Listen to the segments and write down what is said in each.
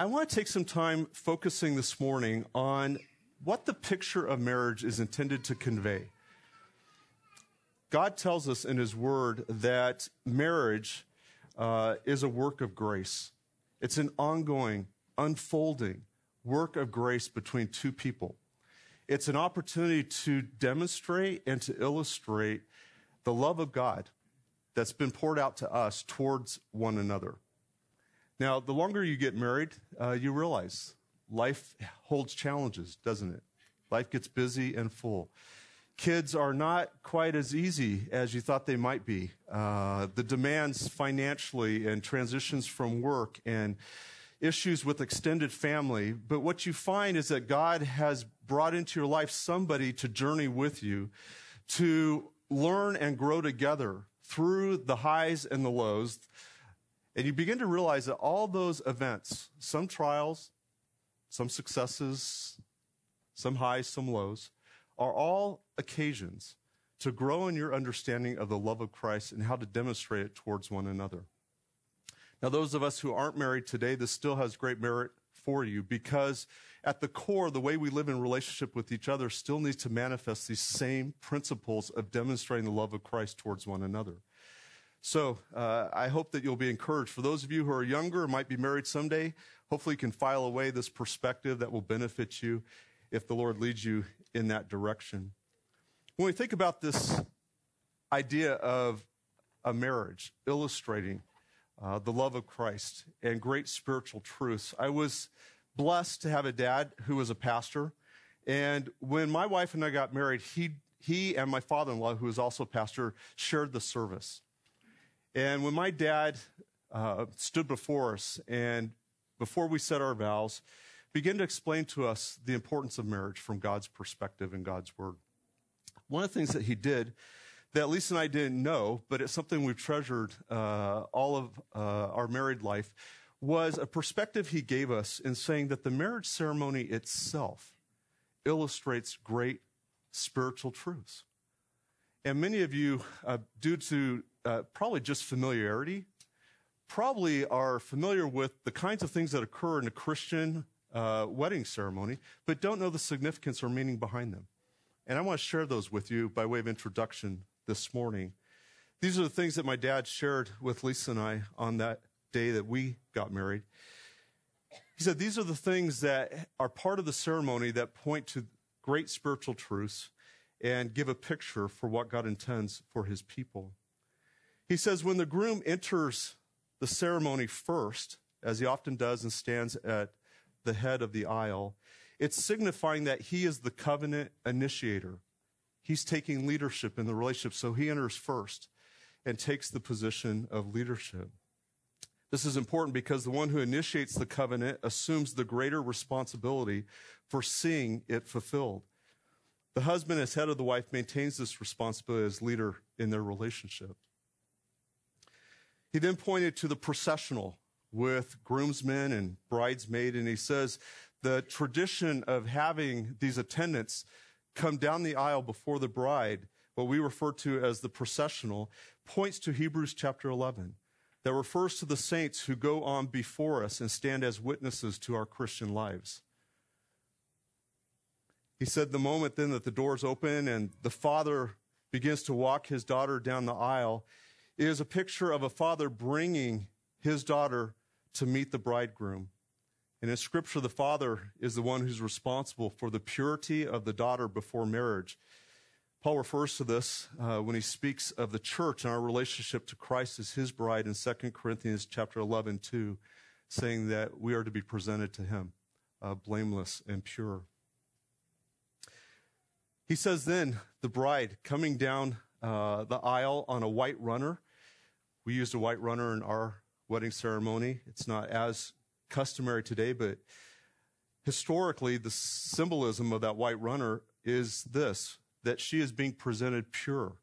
I want to take some time focusing this morning on what the picture of marriage is intended to convey. God tells us in His Word that marriage uh, is a work of grace. It's an ongoing, unfolding work of grace between two people. It's an opportunity to demonstrate and to illustrate the love of God that's been poured out to us towards one another. Now, the longer you get married, uh, you realize life holds challenges, doesn't it? Life gets busy and full. Kids are not quite as easy as you thought they might be. Uh, the demands financially and transitions from work and issues with extended family. But what you find is that God has brought into your life somebody to journey with you to learn and grow together through the highs and the lows. And you begin to realize that all those events, some trials, some successes, some highs, some lows, are all occasions to grow in your understanding of the love of Christ and how to demonstrate it towards one another. Now, those of us who aren't married today, this still has great merit for you because at the core, the way we live in relationship with each other still needs to manifest these same principles of demonstrating the love of Christ towards one another. So uh, I hope that you'll be encouraged. For those of you who are younger or might be married someday, hopefully you can file away this perspective that will benefit you if the Lord leads you in that direction. When we think about this idea of a marriage illustrating uh, the love of Christ and great spiritual truths, I was blessed to have a dad who was a pastor. And when my wife and I got married, he, he and my father in law, who was also a pastor, shared the service. And when my dad uh, stood before us and before we said our vows, began to explain to us the importance of marriage from God's perspective and God's word. One of the things that he did that Lisa and I didn't know, but it's something we've treasured uh, all of uh, our married life, was a perspective he gave us in saying that the marriage ceremony itself illustrates great spiritual truths. And many of you, uh, due to uh, probably just familiarity, probably are familiar with the kinds of things that occur in a Christian uh, wedding ceremony, but don't know the significance or meaning behind them. And I want to share those with you by way of introduction this morning. These are the things that my dad shared with Lisa and I on that day that we got married. He said, These are the things that are part of the ceremony that point to great spiritual truths and give a picture for what God intends for his people. He says, When the groom enters the ceremony first, as he often does and stands at the head of the aisle, it's signifying that he is the covenant initiator. He's taking leadership in the relationship, so he enters first and takes the position of leadership. This is important because the one who initiates the covenant assumes the greater responsibility for seeing it fulfilled. The husband, as head of the wife, maintains this responsibility as leader in their relationship. He then pointed to the processional with groomsmen and bridesmaid, and he says the tradition of having these attendants come down the aisle before the bride, what we refer to as the processional, points to Hebrews chapter 11 that refers to the saints who go on before us and stand as witnesses to our Christian lives. He said the moment then that the doors open and the father begins to walk his daughter down the aisle is a picture of a father bringing his daughter to meet the bridegroom. And in scripture, the father is the one who's responsible for the purity of the daughter before marriage. Paul refers to this uh, when he speaks of the church and our relationship to Christ as his bride in 2 Corinthians chapter 11, 2, saying that we are to be presented to him uh, blameless and pure. He says then, the bride coming down uh, the aisle on a white runner. We used a white runner in our wedding ceremony. It's not as customary today, but historically, the symbolism of that white runner is this that she is being presented pure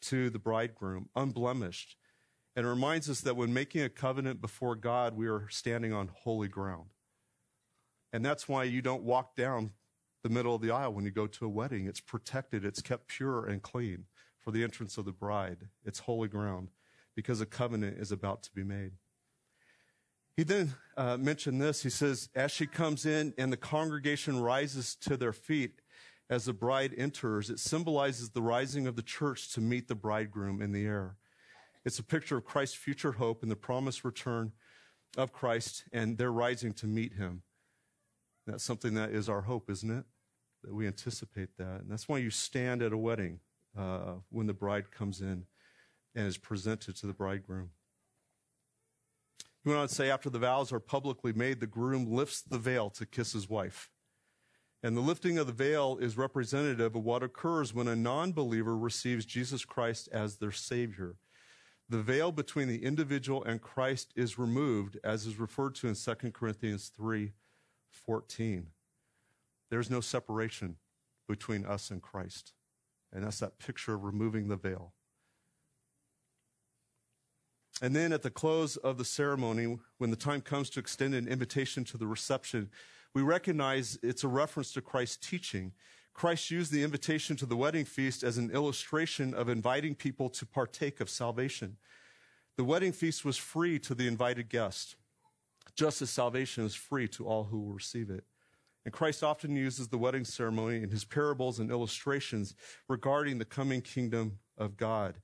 to the bridegroom, unblemished. And it reminds us that when making a covenant before God, we are standing on holy ground. And that's why you don't walk down the middle of the aisle when you go to a wedding. It's protected, it's kept pure and clean for the entrance of the bride. It's holy ground because a covenant is about to be made. He then uh, mentioned this. He says, As she comes in and the congregation rises to their feet as the bride enters, it symbolizes the rising of the church to meet the bridegroom in the air. It's a picture of Christ's future hope and the promised return of Christ and their rising to meet him. That's something that is our hope, isn't it? That we anticipate that. And that's why you stand at a wedding uh, when the bride comes in and is presented to the bridegroom. He went on to say, after the vows are publicly made, the groom lifts the veil to kiss his wife. And the lifting of the veil is representative of what occurs when a non believer receives Jesus Christ as their Savior. The veil between the individual and Christ is removed, as is referred to in 2 Corinthians 3 14. There's no separation between us and Christ. And that's that picture of removing the veil. And then at the close of the ceremony, when the time comes to extend an invitation to the reception, we recognize it's a reference to Christ's teaching. Christ used the invitation to the wedding feast as an illustration of inviting people to partake of salvation. The wedding feast was free to the invited guest, just as salvation is free to all who will receive it. And Christ often uses the wedding ceremony in his parables and illustrations regarding the coming kingdom of God.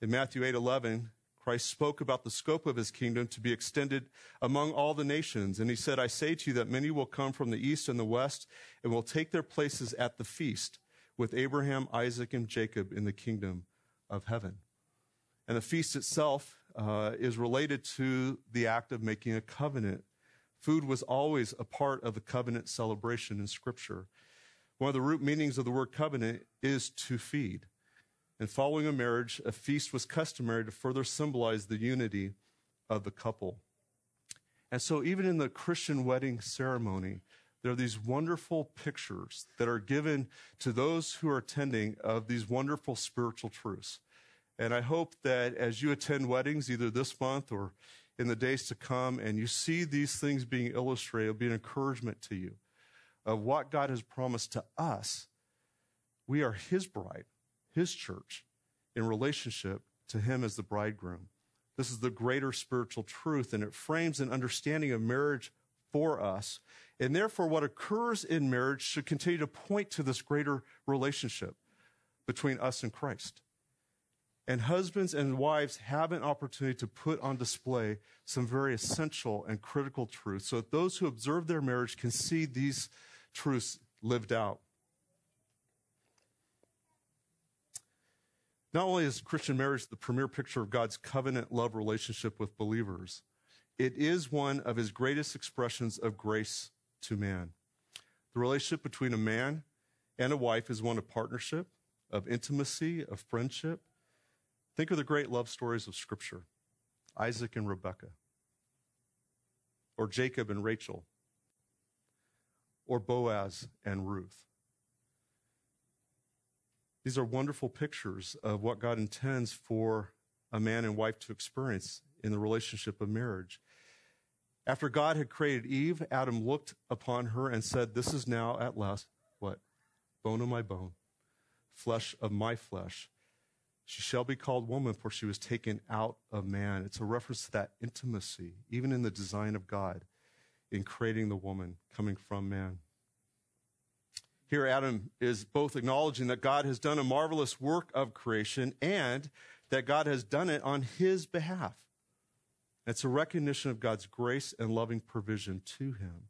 In Matthew 8 11, Christ spoke about the scope of his kingdom to be extended among all the nations. And he said, I say to you that many will come from the east and the west and will take their places at the feast with Abraham, Isaac, and Jacob in the kingdom of heaven. And the feast itself uh, is related to the act of making a covenant. Food was always a part of the covenant celebration in Scripture. One of the root meanings of the word covenant is to feed. And following a marriage, a feast was customary to further symbolize the unity of the couple. And so, even in the Christian wedding ceremony, there are these wonderful pictures that are given to those who are attending of these wonderful spiritual truths. And I hope that as you attend weddings, either this month or in the days to come, and you see these things being illustrated, it'll be an encouragement to you of what God has promised to us. We are His bride his church in relationship to him as the bridegroom. This is the greater spiritual truth, and it frames an understanding of marriage for us. And therefore, what occurs in marriage should continue to point to this greater relationship between us and Christ. And husbands and wives have an opportunity to put on display some very essential and critical truths so that those who observe their marriage can see these truths lived out. Not only is Christian marriage the premier picture of God's covenant love relationship with believers, it is one of his greatest expressions of grace to man. The relationship between a man and a wife is one of partnership, of intimacy, of friendship. Think of the great love stories of Scripture Isaac and Rebekah, or Jacob and Rachel, or Boaz and Ruth. These are wonderful pictures of what God intends for a man and wife to experience in the relationship of marriage. After God had created Eve, Adam looked upon her and said, This is now at last what? Bone of my bone, flesh of my flesh. She shall be called woman, for she was taken out of man. It's a reference to that intimacy, even in the design of God in creating the woman coming from man. Here, Adam is both acknowledging that God has done a marvelous work of creation and that God has done it on his behalf. It's a recognition of God's grace and loving provision to him.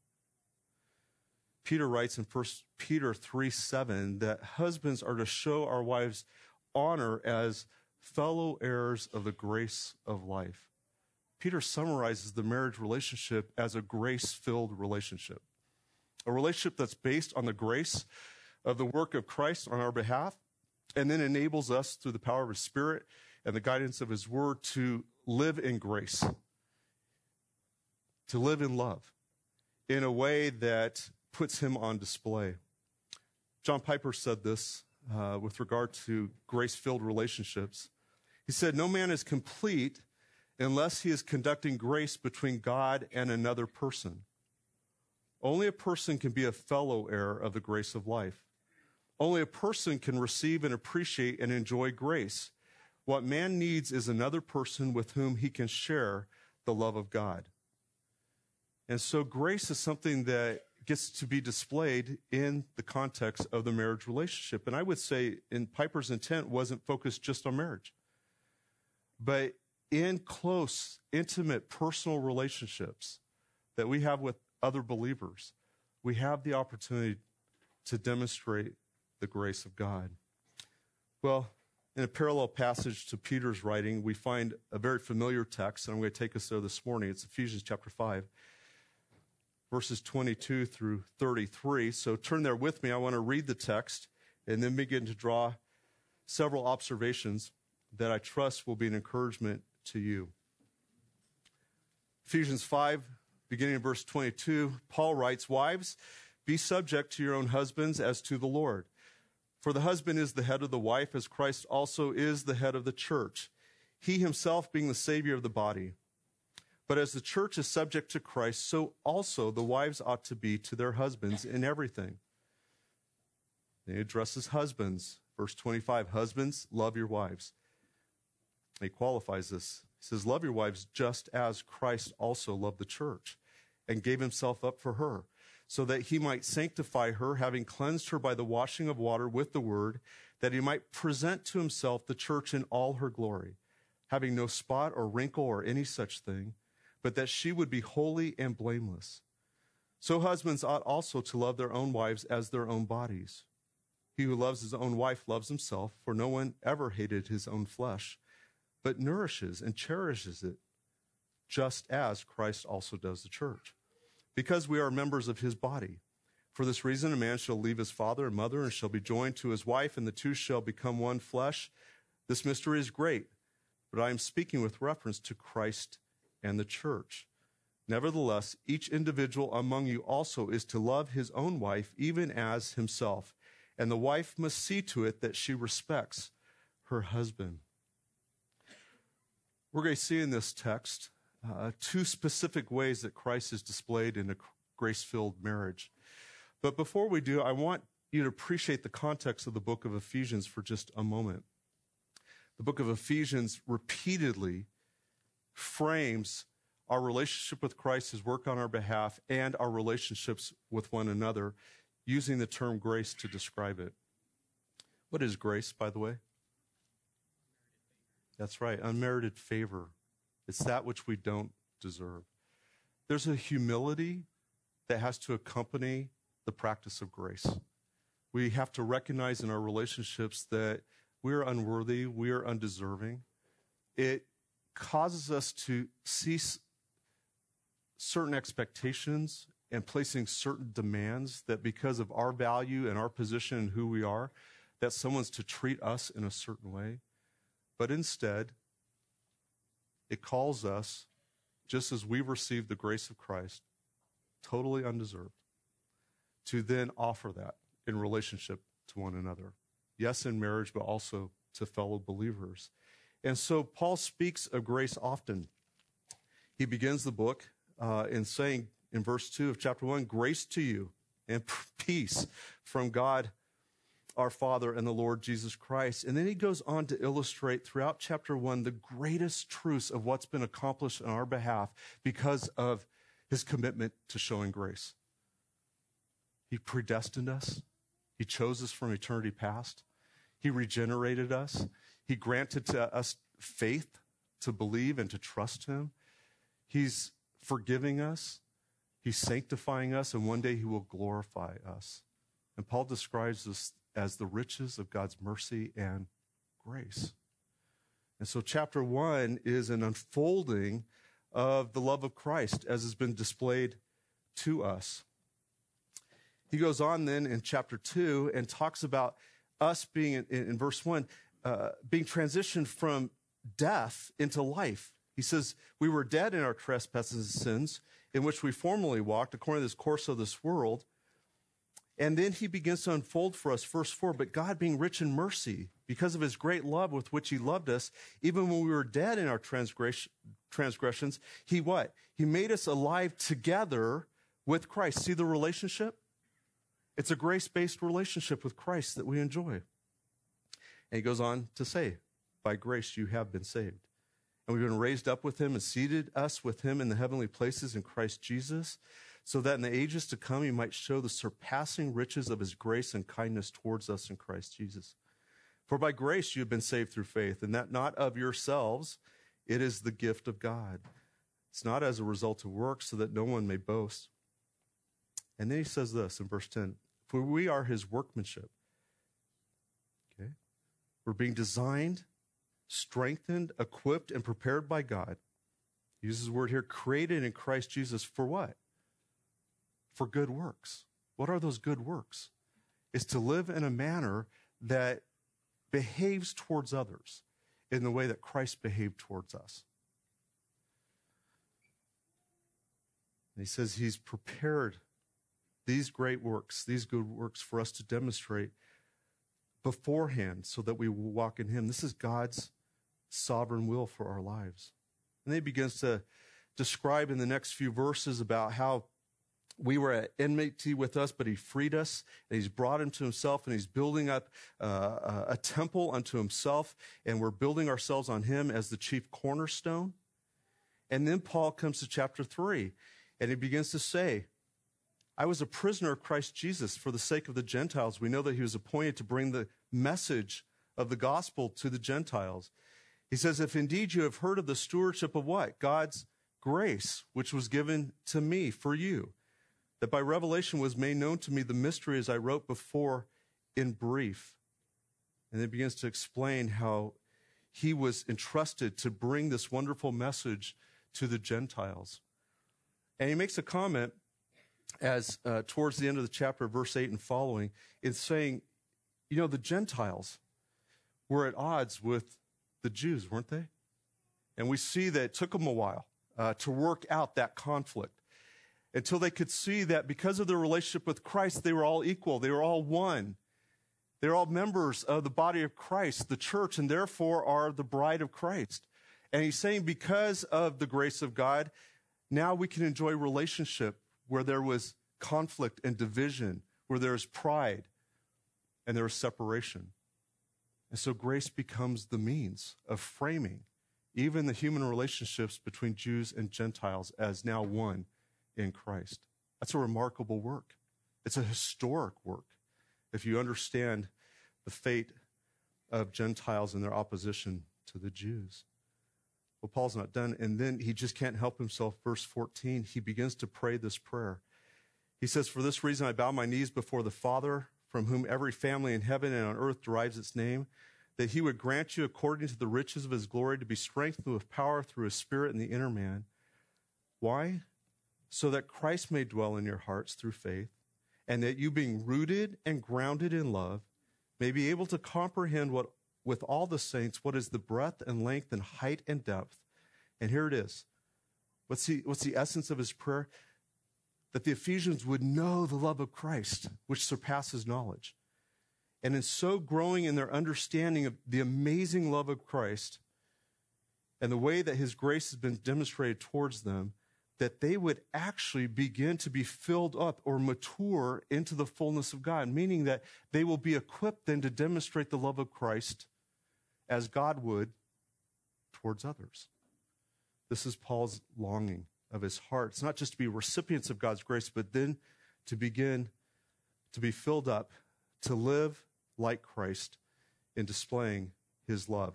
Peter writes in 1 Peter 3 7 that husbands are to show our wives honor as fellow heirs of the grace of life. Peter summarizes the marriage relationship as a grace filled relationship a relationship that's based on the grace of the work of Christ on our behalf, and then enables us through the power of His Spirit and the guidance of His Word to live in grace, to live in love in a way that puts Him on display. John Piper said this uh, with regard to grace filled relationships. He said, No man is complete unless he is conducting grace between God and another person. Only a person can be a fellow heir of the grace of life. Only a person can receive and appreciate and enjoy grace. What man needs is another person with whom he can share the love of God. And so grace is something that gets to be displayed in the context of the marriage relationship. And I would say in Piper's intent wasn't focused just on marriage. But in close, intimate, personal relationships that we have with other believers, we have the opportunity to demonstrate the grace of God. Well, in a parallel passage to Peter's writing, we find a very familiar text, and I'm going to take us there this morning. It's Ephesians chapter 5, verses 22 through 33. So turn there with me. I want to read the text and then begin to draw several observations that I trust will be an encouragement to you. Ephesians 5, beginning in verse 22, Paul writes, Wives, be subject to your own husbands as to the Lord. For the husband is the head of the wife, as Christ also is the head of the church, he himself being the Savior of the body. But as the church is subject to Christ, so also the wives ought to be to their husbands in everything. He addresses husbands. Verse 25 Husbands, love your wives. He qualifies this. He says, Love your wives just as Christ also loved the church and gave himself up for her so that he might sanctify her, having cleansed her by the washing of water with the word, that he might present to himself the church in all her glory, having no spot or wrinkle or any such thing, but that she would be holy and blameless. So husbands ought also to love their own wives as their own bodies. He who loves his own wife loves himself, for no one ever hated his own flesh, but nourishes and cherishes it, just as Christ also does the church because we are members of his body. For this reason, a man shall leave his father and mother and shall be joined to his wife, and the two shall become one flesh. This mystery is great, but I am speaking with reference to Christ and the church. Nevertheless, each individual among you also is to love his own wife, even as himself. And the wife must see to it that she respects her husband. We're going to see in this text uh, two specific ways that Christ is displayed in a grace filled marriage. But before we do, I want you to appreciate the context of the book of Ephesians for just a moment. The book of Ephesians repeatedly frames our relationship with Christ, his work on our behalf, and our relationships with one another, using the term grace to describe it. What is grace, by the way? That's right, unmerited favor. It's that which we don't deserve. There's a humility that has to accompany the practice of grace. We have to recognize in our relationships that we are unworthy, we are undeserving. It causes us to cease certain expectations and placing certain demands that because of our value and our position and who we are, that someone's to treat us in a certain way. But instead, it calls us, just as we've received the grace of Christ, totally undeserved, to then offer that in relationship to one another. Yes, in marriage, but also to fellow believers. And so Paul speaks of grace often. He begins the book uh, in saying in verse 2 of chapter 1 grace to you and peace from God our Father and the Lord Jesus Christ. And then he goes on to illustrate throughout chapter one the greatest truths of what's been accomplished on our behalf because of his commitment to showing grace. He predestined us. He chose us from eternity past. He regenerated us. He granted to us faith to believe and to trust him. He's forgiving us. He's sanctifying us, and one day he will glorify us. And Paul describes this as the riches of God's mercy and grace. And so, chapter one is an unfolding of the love of Christ as has been displayed to us. He goes on then in chapter two and talks about us being, in, in verse one, uh, being transitioned from death into life. He says, We were dead in our trespasses and sins, in which we formerly walked according to this course of this world and then he begins to unfold for us, verse 4 But God, being rich in mercy, because of his great love with which he loved us, even when we were dead in our transgressions, he what? He made us alive together with Christ. See the relationship? It's a grace based relationship with Christ that we enjoy. And he goes on to say, By grace you have been saved. and we've been raised up with him and seated us with him in the heavenly places in Christ Jesus, so that in the ages to come he might show the surpassing riches of his grace and kindness towards us in Christ Jesus. For by grace you have been saved through faith, and that not of yourselves, it is the gift of God. It's not as a result of works, so that no one may boast. And then he says this in verse 10 For we are his workmanship. Okay? We're being designed strengthened, equipped, and prepared by God. He uses the word here, created in Christ Jesus for what? For good works. What are those good works? Is to live in a manner that behaves towards others in the way that Christ behaved towards us. And he says he's prepared these great works, these good works for us to demonstrate beforehand so that we will walk in him. This is God's sovereign will for our lives. And he begins to describe in the next few verses about how we were at enmity with us, but he freed us, and he's brought him to himself, and he's building up uh, a temple unto himself, and we're building ourselves on him as the chief cornerstone. And then Paul comes to chapter three, and he begins to say, I was a prisoner of Christ Jesus for the sake of the Gentiles. We know that he was appointed to bring the message of the gospel to the Gentiles. He says, If indeed you have heard of the stewardship of what? God's grace, which was given to me for you, that by revelation was made known to me the mystery as I wrote before in brief. And then begins to explain how he was entrusted to bring this wonderful message to the Gentiles. And he makes a comment as uh, towards the end of the chapter, verse 8 and following, in saying, you know, the Gentiles were at odds with the Jews, weren't they? And we see that it took them a while uh, to work out that conflict until they could see that because of their relationship with Christ, they were all equal. They were all one. They're all members of the body of Christ, the church, and therefore are the bride of Christ. And he's saying because of the grace of God, now we can enjoy relationship where there was conflict and division, where there is pride and there is separation. And so grace becomes the means of framing even the human relationships between Jews and Gentiles as now one in Christ. That's a remarkable work. It's a historic work if you understand the fate of Gentiles and their opposition to the Jews. Well, Paul's not done. And then he just can't help himself. Verse 14, he begins to pray this prayer. He says, For this reason I bow my knees before the Father from whom every family in heaven and on earth derives its name, that he would grant you, according to the riches of his glory, to be strengthened with power through his Spirit in the inner man. Why? So that Christ may dwell in your hearts through faith, and that you, being rooted and grounded in love, may be able to comprehend what, with all the saints, what is the breadth and length and height and depth. And here it is. What's the, what's the essence of his prayer? that the Ephesians would know the love of Christ, which surpasses knowledge. And in so growing in their understanding of the amazing love of Christ and the way that his grace has been demonstrated towards them, that they would actually begin to be filled up or mature into the fullness of God, meaning that they will be equipped then to demonstrate the love of Christ as God would towards others. This is Paul's longing of his heart. It's not just to be recipients of God's grace, but then to begin to be filled up, to live like Christ in displaying his love.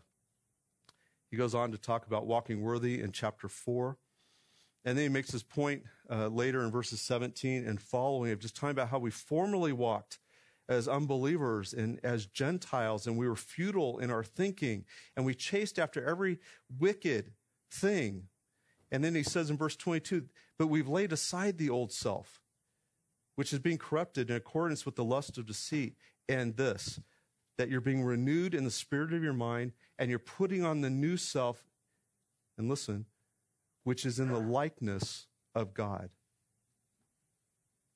He goes on to talk about walking worthy in chapter 4. And then he makes his point uh, later in verses 17 and following of just talking about how we formerly walked as unbelievers and as Gentiles, and we were futile in our thinking, and we chased after every wicked thing. And then he says in verse 22, but we've laid aside the old self, which is being corrupted in accordance with the lust of deceit, and this, that you're being renewed in the spirit of your mind, and you're putting on the new self, and listen, which is in the likeness of God.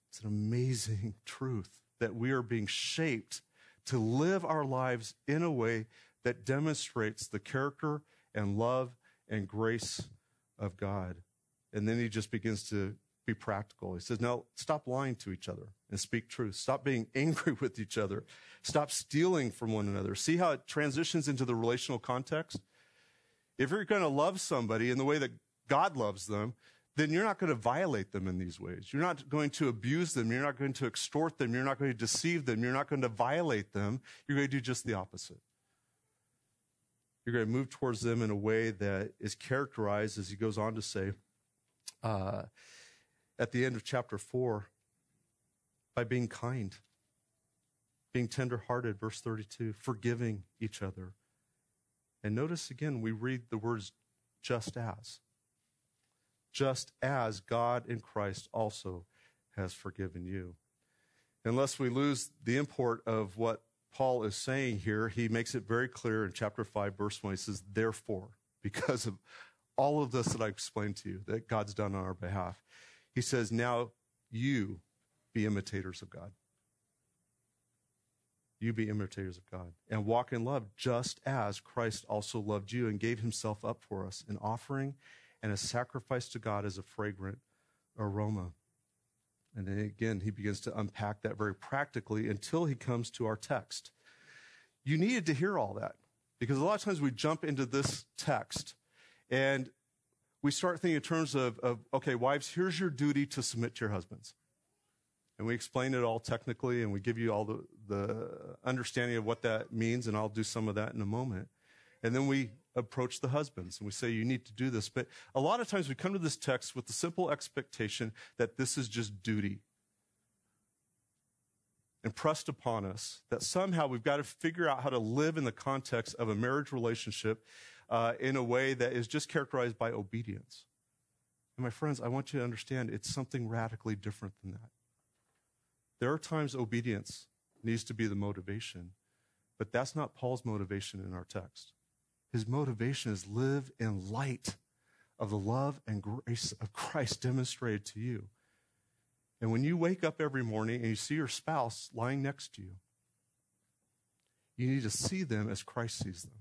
It's an amazing truth that we are being shaped to live our lives in a way that demonstrates the character and love and grace of God. And then he just begins to be practical. He says, now stop lying to each other and speak truth. Stop being angry with each other. Stop stealing from one another. See how it transitions into the relational context? If you're going to love somebody in the way that God loves them, then you're not going to violate them in these ways. You're not going to abuse them. You're not going to extort them. You're not going to deceive them. You're not going to violate them. You're going to do just the opposite. You're going to move towards them in a way that is characterized, as he goes on to say uh, at the end of chapter 4, by being kind, being tenderhearted, verse 32, forgiving each other. And notice again, we read the words just as just as God in Christ also has forgiven you. Unless we lose the import of what Paul is saying here, he makes it very clear in chapter 5, verse 1. He says, Therefore, because of all of this that I explained to you, that God's done on our behalf, he says, Now you be imitators of God. You be imitators of God and walk in love, just as Christ also loved you and gave himself up for us, an offering and a sacrifice to God is a fragrant aroma. And then again, he begins to unpack that very practically until he comes to our text. You needed to hear all that because a lot of times we jump into this text and we start thinking in terms of, of okay, wives, here's your duty to submit to your husbands. And we explain it all technically and we give you all the, the understanding of what that means, and I'll do some of that in a moment. And then we approach the husbands and we say, you need to do this. But a lot of times we come to this text with the simple expectation that this is just duty impressed upon us that somehow we've got to figure out how to live in the context of a marriage relationship uh, in a way that is just characterized by obedience. And my friends, I want you to understand it's something radically different than that. There are times obedience needs to be the motivation, but that's not Paul's motivation in our text. His motivation is live in light of the love and grace of Christ demonstrated to you. And when you wake up every morning and you see your spouse lying next to you, you need to see them as Christ sees them.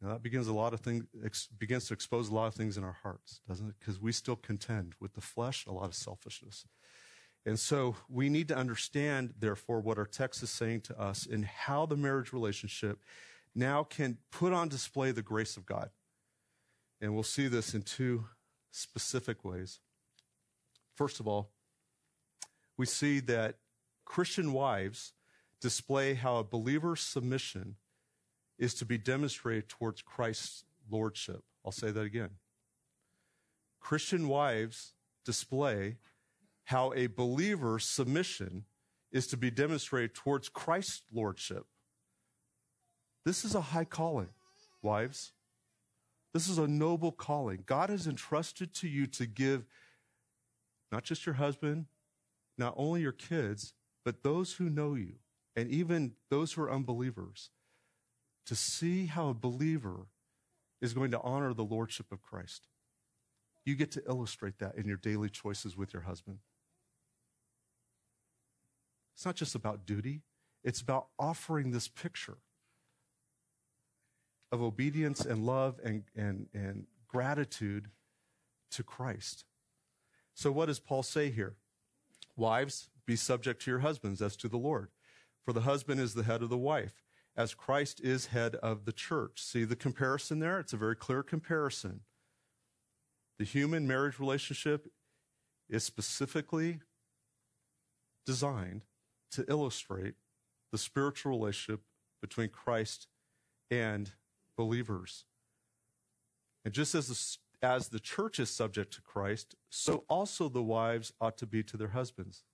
Now that begins a lot of things, ex, begins to expose a lot of things in our hearts, doesn't it? Because we still contend with the flesh, a lot of selfishness. And so we need to understand, therefore, what our text is saying to us and how the marriage relationship now can put on display the grace of God. And we'll see this in two specific ways. First of all, we see that Christian wives display how a believer's submission is to be demonstrated towards Christ's lordship. I'll say that again. Christian wives display how a believer's submission is to be demonstrated towards Christ's lordship. This is a high calling, wives. This is a noble calling. God has entrusted to you to give not just your husband, not only your kids, but those who know you, and even those who are unbelievers, to see how a believer is going to honor the lordship of Christ. You get to illustrate that in your daily choices with your husband. It's not just about duty, it's about offering this picture of obedience and love and, and, and gratitude to Christ. So, what does Paul say here? Wives, be subject to your husbands as to the Lord. For the husband is the head of the wife, as Christ is head of the church. See the comparison there? It's a very clear comparison. The human marriage relationship is specifically designed to illustrate the spiritual relationship between Christ and believers. And just as the, as the church is subject to Christ, so also the wives ought to be to their husbands.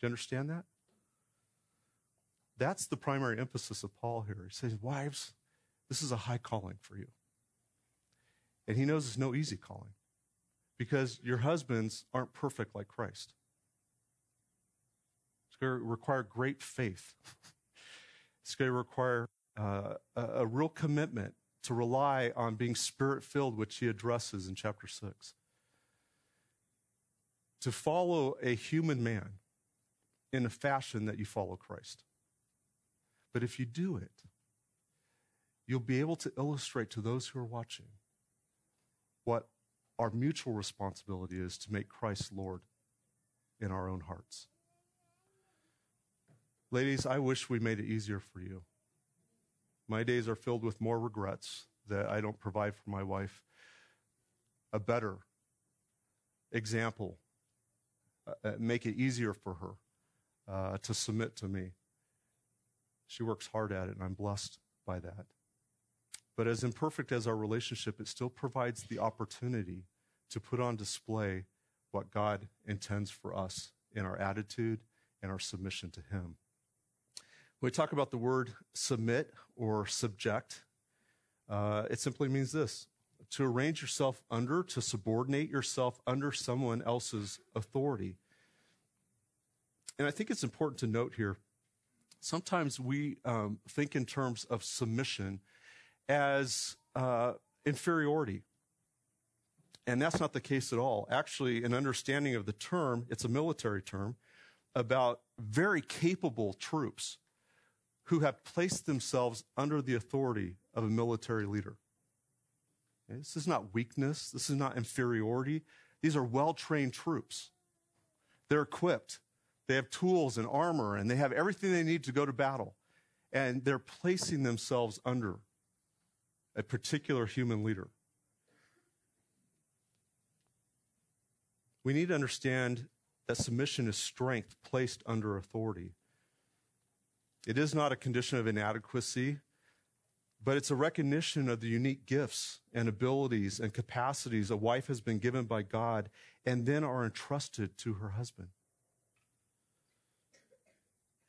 Do you understand that? That's the primary emphasis of Paul here. He says, Wives, this is a high calling for you. And he knows it's no easy calling because your husbands aren't perfect like Christ. It's going to require great faith. it's going to require uh, a, a real commitment to rely on being spirit filled, which he addresses in chapter 6. To follow a human man in a fashion that you follow Christ. But if you do it, you'll be able to illustrate to those who are watching what our mutual responsibility is to make Christ Lord in our own hearts. Ladies, I wish we made it easier for you. My days are filled with more regrets that I don't provide for my wife a better example, uh, uh, make it easier for her uh, to submit to me. She works hard at it, and I'm blessed by that. But as imperfect as our relationship, it still provides the opportunity to put on display what God intends for us in our attitude and our submission to Him. When we talk about the word submit or subject, uh, it simply means this to arrange yourself under, to subordinate yourself under someone else's authority. And I think it's important to note here sometimes we um, think in terms of submission as uh, inferiority. And that's not the case at all. Actually, an understanding of the term, it's a military term, about very capable troops who have placed themselves under the authority of a military leader. Okay? This is not weakness. This is not inferiority. These are well trained troops. They're equipped. They have tools and armor, and they have everything they need to go to battle. And they're placing themselves under a particular human leader. We need to understand that submission is strength placed under authority. It is not a condition of inadequacy, but it's a recognition of the unique gifts and abilities and capacities a wife has been given by God and then are entrusted to her husband.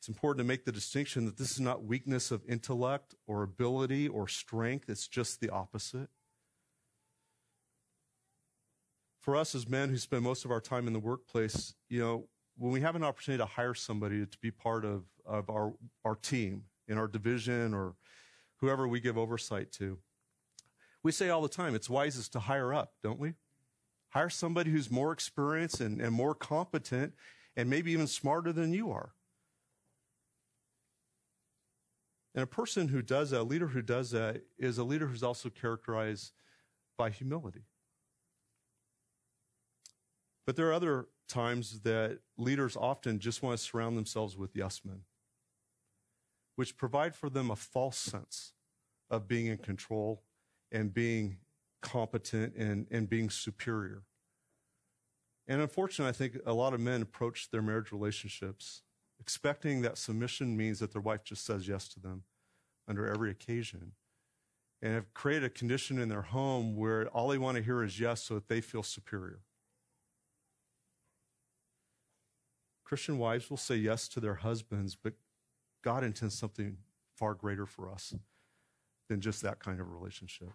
It's important to make the distinction that this is not weakness of intellect or ability or strength. It's just the opposite. For us as men who spend most of our time in the workplace, you know, when we have an opportunity to hire somebody to be part of, of our, our team in our division or whoever we give oversight to, we say all the time, it's wisest to hire up, don't we? Hire somebody who's more experienced and, and more competent and maybe even smarter than you are. And a person who does that, a leader who does that, is a leader who's also characterized by humility. But there are other times that leaders often just want to surround themselves with yes men, which provide for them a false sense of being in control and being competent and, and being superior. And unfortunately, I think a lot of men approach their marriage relationships expecting that submission means that their wife just says yes to them under every occasion. And have created a condition in their home where all they want to hear is yes so that they feel superior. Christian wives will say yes to their husbands, but God intends something far greater for us than just that kind of relationship.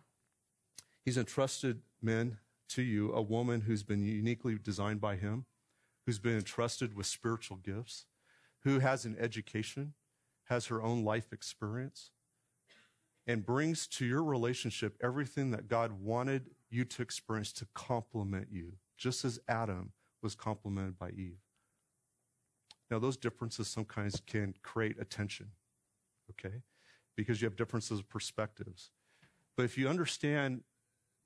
He's entrusted men to you, a woman who's been uniquely designed by Him, who's been entrusted with spiritual gifts, who has an education, has her own life experience, and brings to your relationship everything that God wanted you to experience to complement you, just as Adam was complemented by Eve. Now, those differences sometimes can create a tension, okay? Because you have differences of perspectives. But if you understand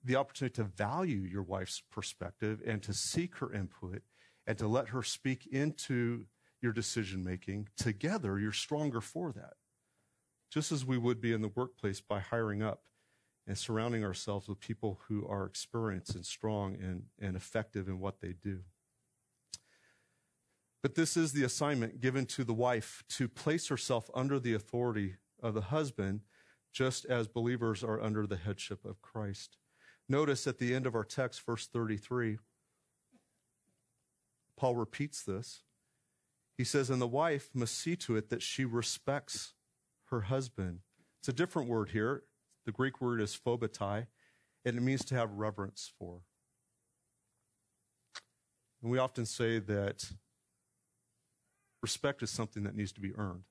the opportunity to value your wife's perspective and to seek her input and to let her speak into your decision making, together you're stronger for that. Just as we would be in the workplace by hiring up and surrounding ourselves with people who are experienced and strong and, and effective in what they do. But this is the assignment given to the wife to place herself under the authority of the husband, just as believers are under the headship of Christ. Notice at the end of our text, verse 33, Paul repeats this. He says, and the wife must see to it that she respects her husband. It's a different word here. The Greek word is phobetai, and it means to have reverence for. And we often say that respect is something that needs to be earned.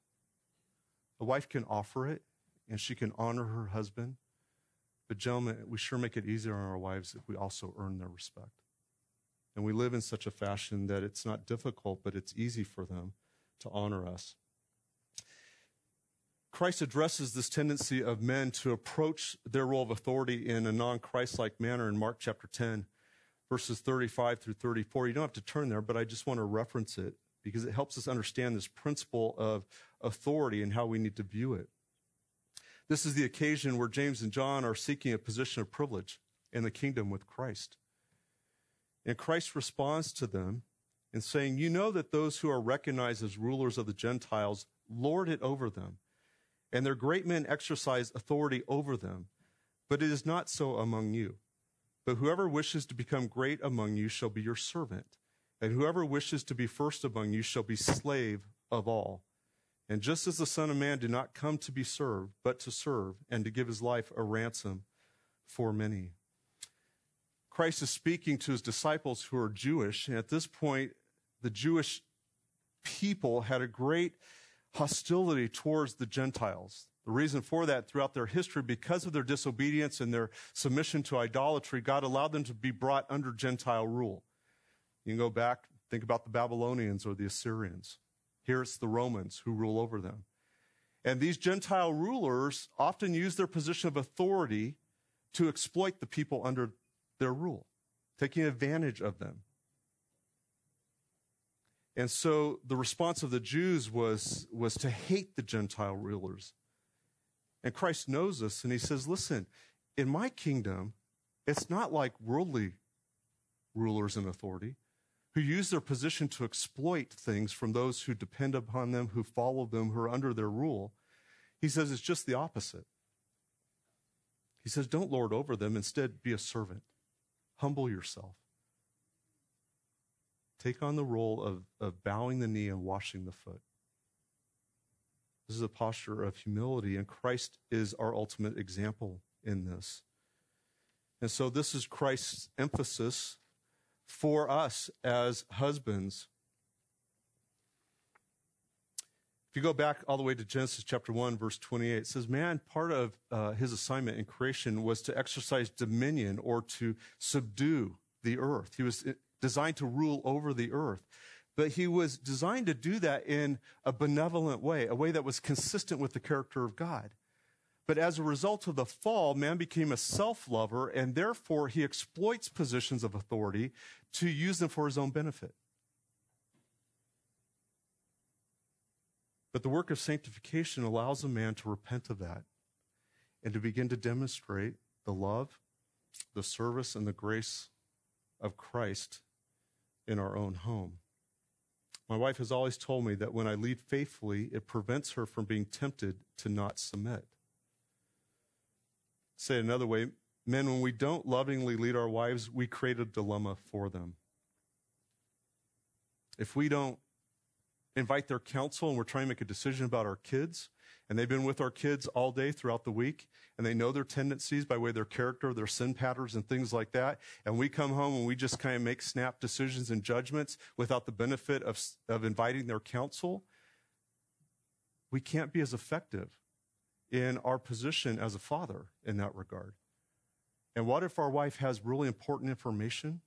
A wife can offer it, and she can honor her husband. But, gentlemen, we sure make it easier on our wives if we also earn their respect. And we live in such a fashion that it's not difficult, but it's easy for them to honor us. Christ addresses this tendency of men to approach their role of authority in a non Christ like manner in Mark chapter 10, verses 35 through 34. You don't have to turn there, but I just want to reference it because it helps us understand this principle of authority and how we need to view it. This is the occasion where James and John are seeking a position of privilege in the kingdom with Christ. And Christ responds to them in saying, You know that those who are recognized as rulers of the Gentiles lord it over them, and their great men exercise authority over them. But it is not so among you. But whoever wishes to become great among you shall be your servant, and whoever wishes to be first among you shall be slave of all. And just as the Son of Man did not come to be served, but to serve, and to give his life a ransom for many. Christ is speaking to his disciples who are Jewish, and at this point, the Jewish people had a great hostility towards the Gentiles. The reason for that throughout their history, because of their disobedience and their submission to idolatry, God allowed them to be brought under Gentile rule. You can go back, think about the Babylonians or the Assyrians. Here it's the Romans who rule over them. And these Gentile rulers often use their position of authority to exploit the people under their rule, taking advantage of them. And so the response of the Jews was, was to hate the Gentile rulers. And Christ knows this, and he says, Listen, in my kingdom, it's not like worldly rulers and authority who use their position to exploit things from those who depend upon them, who follow them, who are under their rule. He says it's just the opposite. He says, Don't lord over them, instead, be a servant. Humble yourself. Take on the role of, of bowing the knee and washing the foot. This is a posture of humility, and Christ is our ultimate example in this. And so, this is Christ's emphasis for us as husbands. If you go back all the way to Genesis chapter 1, verse 28, it says, Man, part of uh, his assignment in creation was to exercise dominion or to subdue the earth. He was designed to rule over the earth. But he was designed to do that in a benevolent way, a way that was consistent with the character of God. But as a result of the fall, man became a self lover, and therefore he exploits positions of authority to use them for his own benefit. But the work of sanctification allows a man to repent of that and to begin to demonstrate the love, the service, and the grace of Christ in our own home. My wife has always told me that when I lead faithfully, it prevents her from being tempted to not submit. Say it another way, men, when we don't lovingly lead our wives, we create a dilemma for them. If we don't invite their counsel and we're trying to make a decision about our kids, and they've been with our kids all day throughout the week, and they know their tendencies by way of their character, their sin patterns, and things like that. And we come home and we just kind of make snap decisions and judgments without the benefit of, of inviting their counsel. We can't be as effective in our position as a father in that regard. And what if our wife has really important information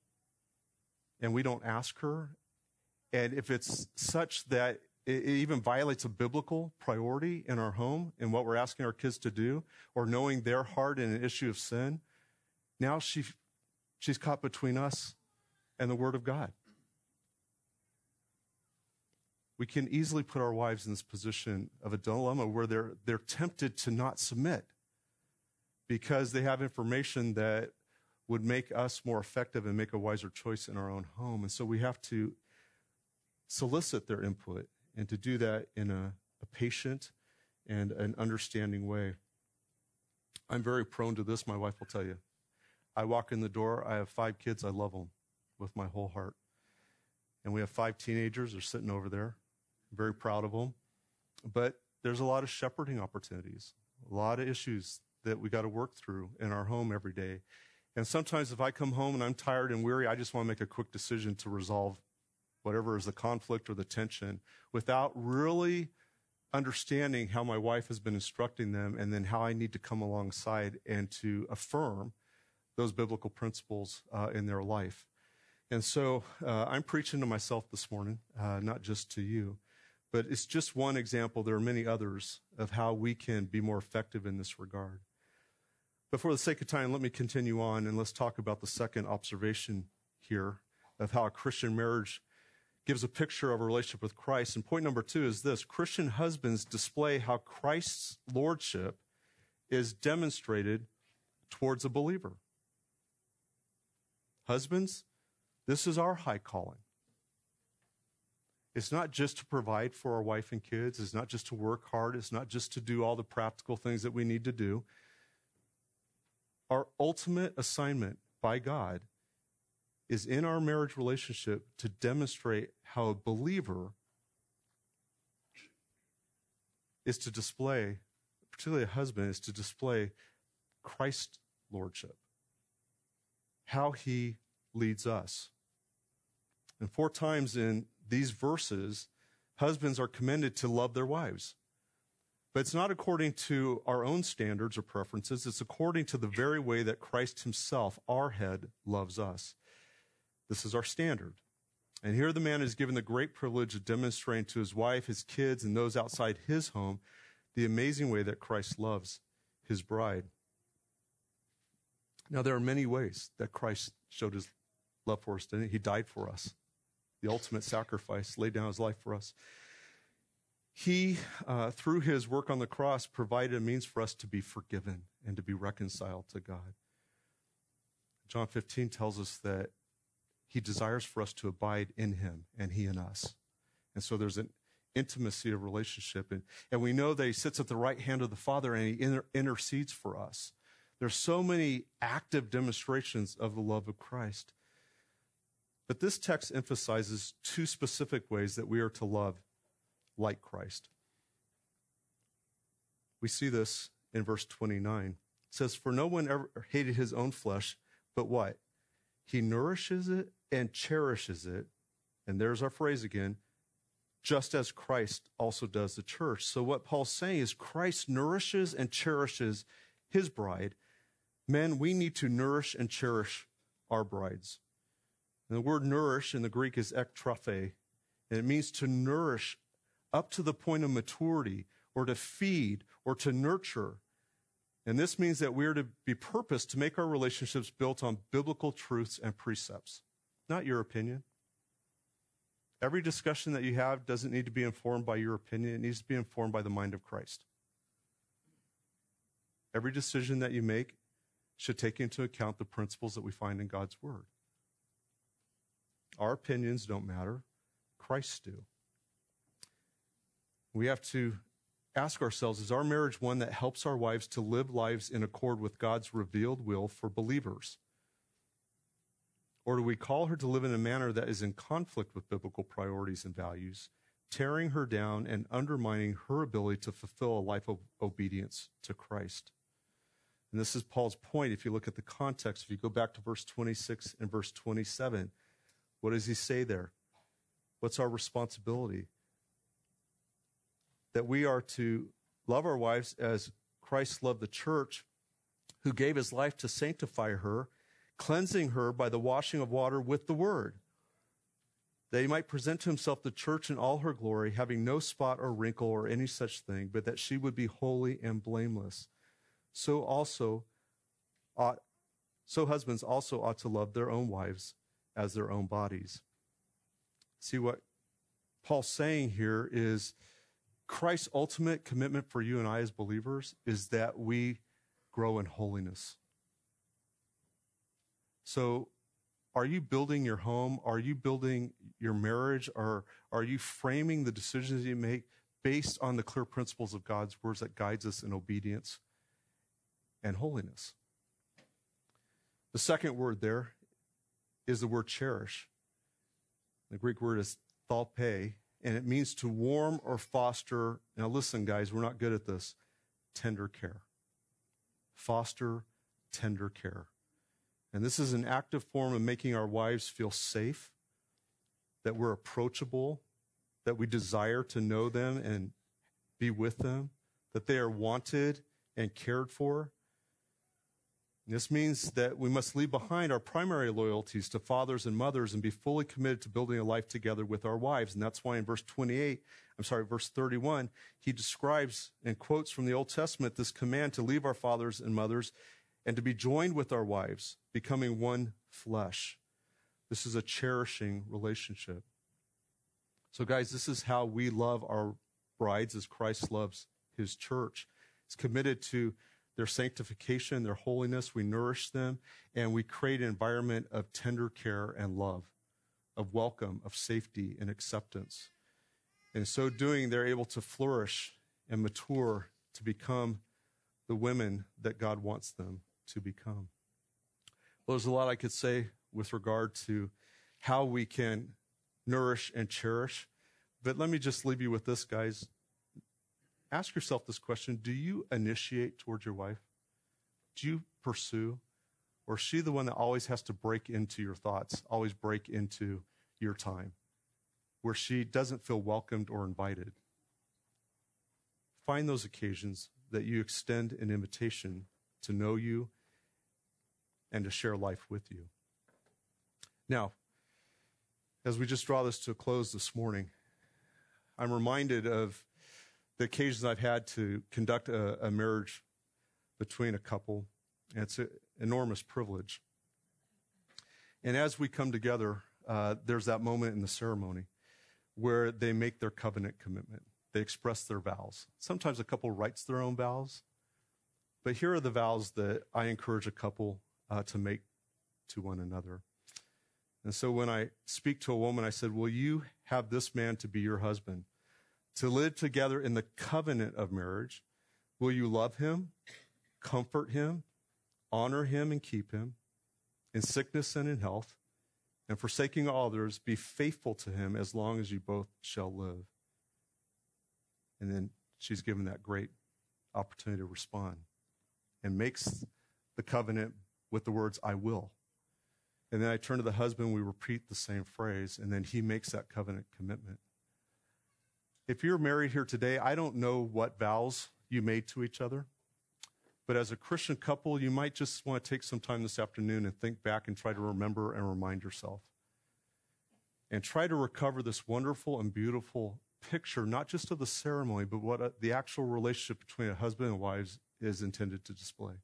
and we don't ask her? And if it's such that it even violates a biblical priority in our home and what we're asking our kids to do, or knowing their heart in an issue of sin. Now she, she's caught between us and the Word of God. We can easily put our wives in this position of a dilemma where they're, they're tempted to not submit because they have information that would make us more effective and make a wiser choice in our own home. And so we have to solicit their input and to do that in a, a patient and an understanding way. I'm very prone to this, my wife will tell you. I walk in the door, I have five kids, I love them with my whole heart. And we have five teenagers, they're sitting over there. Very proud of them. But there's a lot of shepherding opportunities, a lot of issues that we got to work through in our home every day. And sometimes if I come home and I'm tired and weary, I just want to make a quick decision to resolve whatever is the conflict or the tension, without really understanding how my wife has been instructing them and then how I need to come alongside and to affirm those biblical principles uh, in their life. And so uh, I'm preaching to myself this morning, uh, not just to you, but it's just one example. There are many others of how we can be more effective in this regard. But for the sake of time, let me continue on and let's talk about the second observation here of how a Christian marriage gives a picture of a relationship with Christ. And point number two is this Christian husbands display how Christ's lordship is demonstrated towards a believer. Husbands, this is our high calling. It's not just to provide for our wife and kids. It's not just to work hard. It's not just to do all the practical things that we need to do. Our ultimate assignment by God is in our marriage relationship to demonstrate how a believer is to display, particularly a husband, is to display Christ lordship, how he leads us. And four times in these verses, husbands are commended to love their wives. But it's not according to our own standards or preferences. It's according to the very way that Christ himself, our head, loves us. This is our standard. And here the man is given the great privilege of demonstrating to his wife, his kids, and those outside his home the amazing way that Christ loves his bride. Now, there are many ways that Christ showed his love for us, didn't he? He died for us, the ultimate sacrifice, laid down his life for us. He, uh, through his work on the cross, provided a means for us to be forgiven and to be reconciled to God. John 15 tells us that he desires for us to abide in him and he in us. And so there's an intimacy of relationship. And, and we know that he sits at the right hand of the Father and he inter- intercedes for us. There's so many active demonstrations of the love of Christ. But this text emphasizes two specific ways that we are to love like Christ. We see this in verse 29. It says, For no one ever hated his own flesh, but what? He nourishes it and cherishes it. And there's our phrase again just as Christ also does the church. So, what Paul's saying is Christ nourishes and cherishes his bride. Men, we need to nourish and cherish our brides. And the word nourish in the Greek is ektrophe, and it means to nourish up to the point of maturity, or to feed, or to nurture. And this means that we are to be purposed to make our relationships built on biblical truths and precepts, not your opinion. Every discussion that you have doesn't need to be informed by your opinion, it needs to be informed by the mind of Christ. Every decision that you make should take into account the principles that we find in God's Word. Our opinions don't matter, Christ's do. We have to ask ourselves is our marriage one that helps our wives to live lives in accord with God's revealed will for believers? Or do we call her to live in a manner that is in conflict with biblical priorities and values, tearing her down and undermining her ability to fulfill a life of obedience to Christ? And this is Paul's point. If you look at the context, if you go back to verse 26 and verse 27, what does he say there? What's our responsibility? That we are to love our wives as Christ loved the church, who gave his life to sanctify her cleansing her by the washing of water with the word, that he might present to himself the church in all her glory, having no spot or wrinkle or any such thing, but that she would be holy and blameless. So also ought, so husbands also ought to love their own wives as their own bodies. See what Paul's saying here is Christ's ultimate commitment for you and I as believers is that we grow in holiness. So, are you building your home? Are you building your marriage? Or are you framing the decisions you make based on the clear principles of God's words that guides us in obedience and holiness? The second word there is the word cherish. The Greek word is thalpe, and it means to warm or foster. Now, listen, guys, we're not good at this. Tender care. Foster tender care. And this is an active form of making our wives feel safe, that we're approachable, that we desire to know them and be with them, that they are wanted and cared for. This means that we must leave behind our primary loyalties to fathers and mothers and be fully committed to building a life together with our wives. And that's why in verse 28, I'm sorry, verse 31, he describes and quotes from the Old Testament this command to leave our fathers and mothers and to be joined with our wives, becoming one flesh. This is a cherishing relationship. So, guys, this is how we love our brides as Christ loves his church. He's committed to their sanctification, their holiness. We nourish them, and we create an environment of tender care and love, of welcome, of safety and acceptance. In so doing, they're able to flourish and mature to become the women that God wants them to become. Well, there's a lot I could say with regard to how we can nourish and cherish. But let me just leave you with this, guys. Ask yourself this question Do you initiate towards your wife? Do you pursue? Or is she the one that always has to break into your thoughts, always break into your time, where she doesn't feel welcomed or invited? Find those occasions that you extend an invitation to know you and to share life with you. Now, as we just draw this to a close this morning, I'm reminded of the occasions I've had to conduct a, a marriage between a couple, and it's an enormous privilege. And as we come together, uh, there's that moment in the ceremony where they make their covenant commitment. They express their vows. Sometimes a couple writes their own vows, but here are the vows that I encourage a couple uh, to make to one another. And so when I speak to a woman, I said, Will you have this man to be your husband? To live together in the covenant of marriage? Will you love him, comfort him, honor him, and keep him in sickness and in health? And forsaking others, be faithful to him as long as you both shall live. And then she's given that great opportunity to respond and makes the covenant with the words, I will. And then I turn to the husband, we repeat the same phrase, and then he makes that covenant commitment. If you're married here today, I don't know what vows you made to each other, but as a Christian couple, you might just want to take some time this afternoon and think back and try to remember and remind yourself. And try to recover this wonderful and beautiful picture, not just of the ceremony, but what uh, the actual relationship between a husband and wives is intended to display.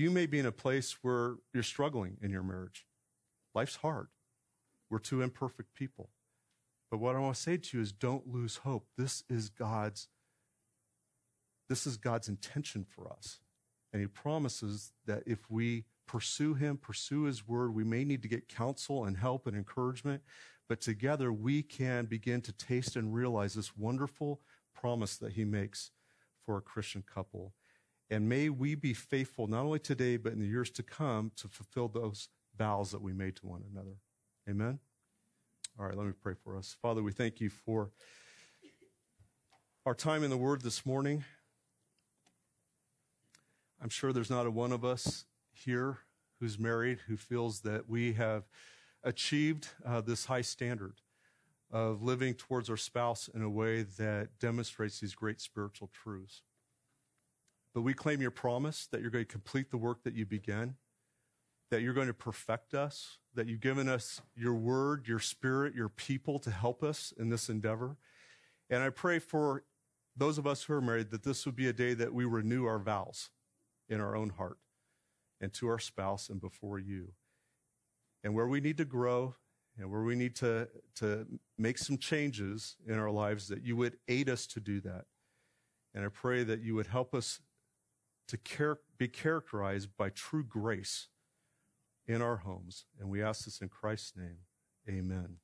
You may be in a place where you're struggling in your marriage. Life's hard. We're two imperfect people. But what I want to say to you is don't lose hope. This is God's this is God's intention for us. And he promises that if we pursue him, pursue his word, we may need to get counsel and help and encouragement, but together we can begin to taste and realize this wonderful promise that he makes for a Christian couple. And may we be faithful not only today, but in the years to come to fulfill those vows that we made to one another. Amen? All right, let me pray for us. Father, we thank you for our time in the Word this morning. I'm sure there's not a one of us here who's married who feels that we have achieved uh, this high standard of living towards our spouse in a way that demonstrates these great spiritual truths. But we claim your promise that you're going to complete the work that you began, that you're going to perfect us, that you've given us your word, your spirit, your people to help us in this endeavor. And I pray for those of us who are married that this would be a day that we renew our vows in our own heart and to our spouse and before you. And where we need to grow and where we need to, to make some changes in our lives, that you would aid us to do that. And I pray that you would help us to be characterized by true grace in our homes. And we ask this in Christ's name. Amen.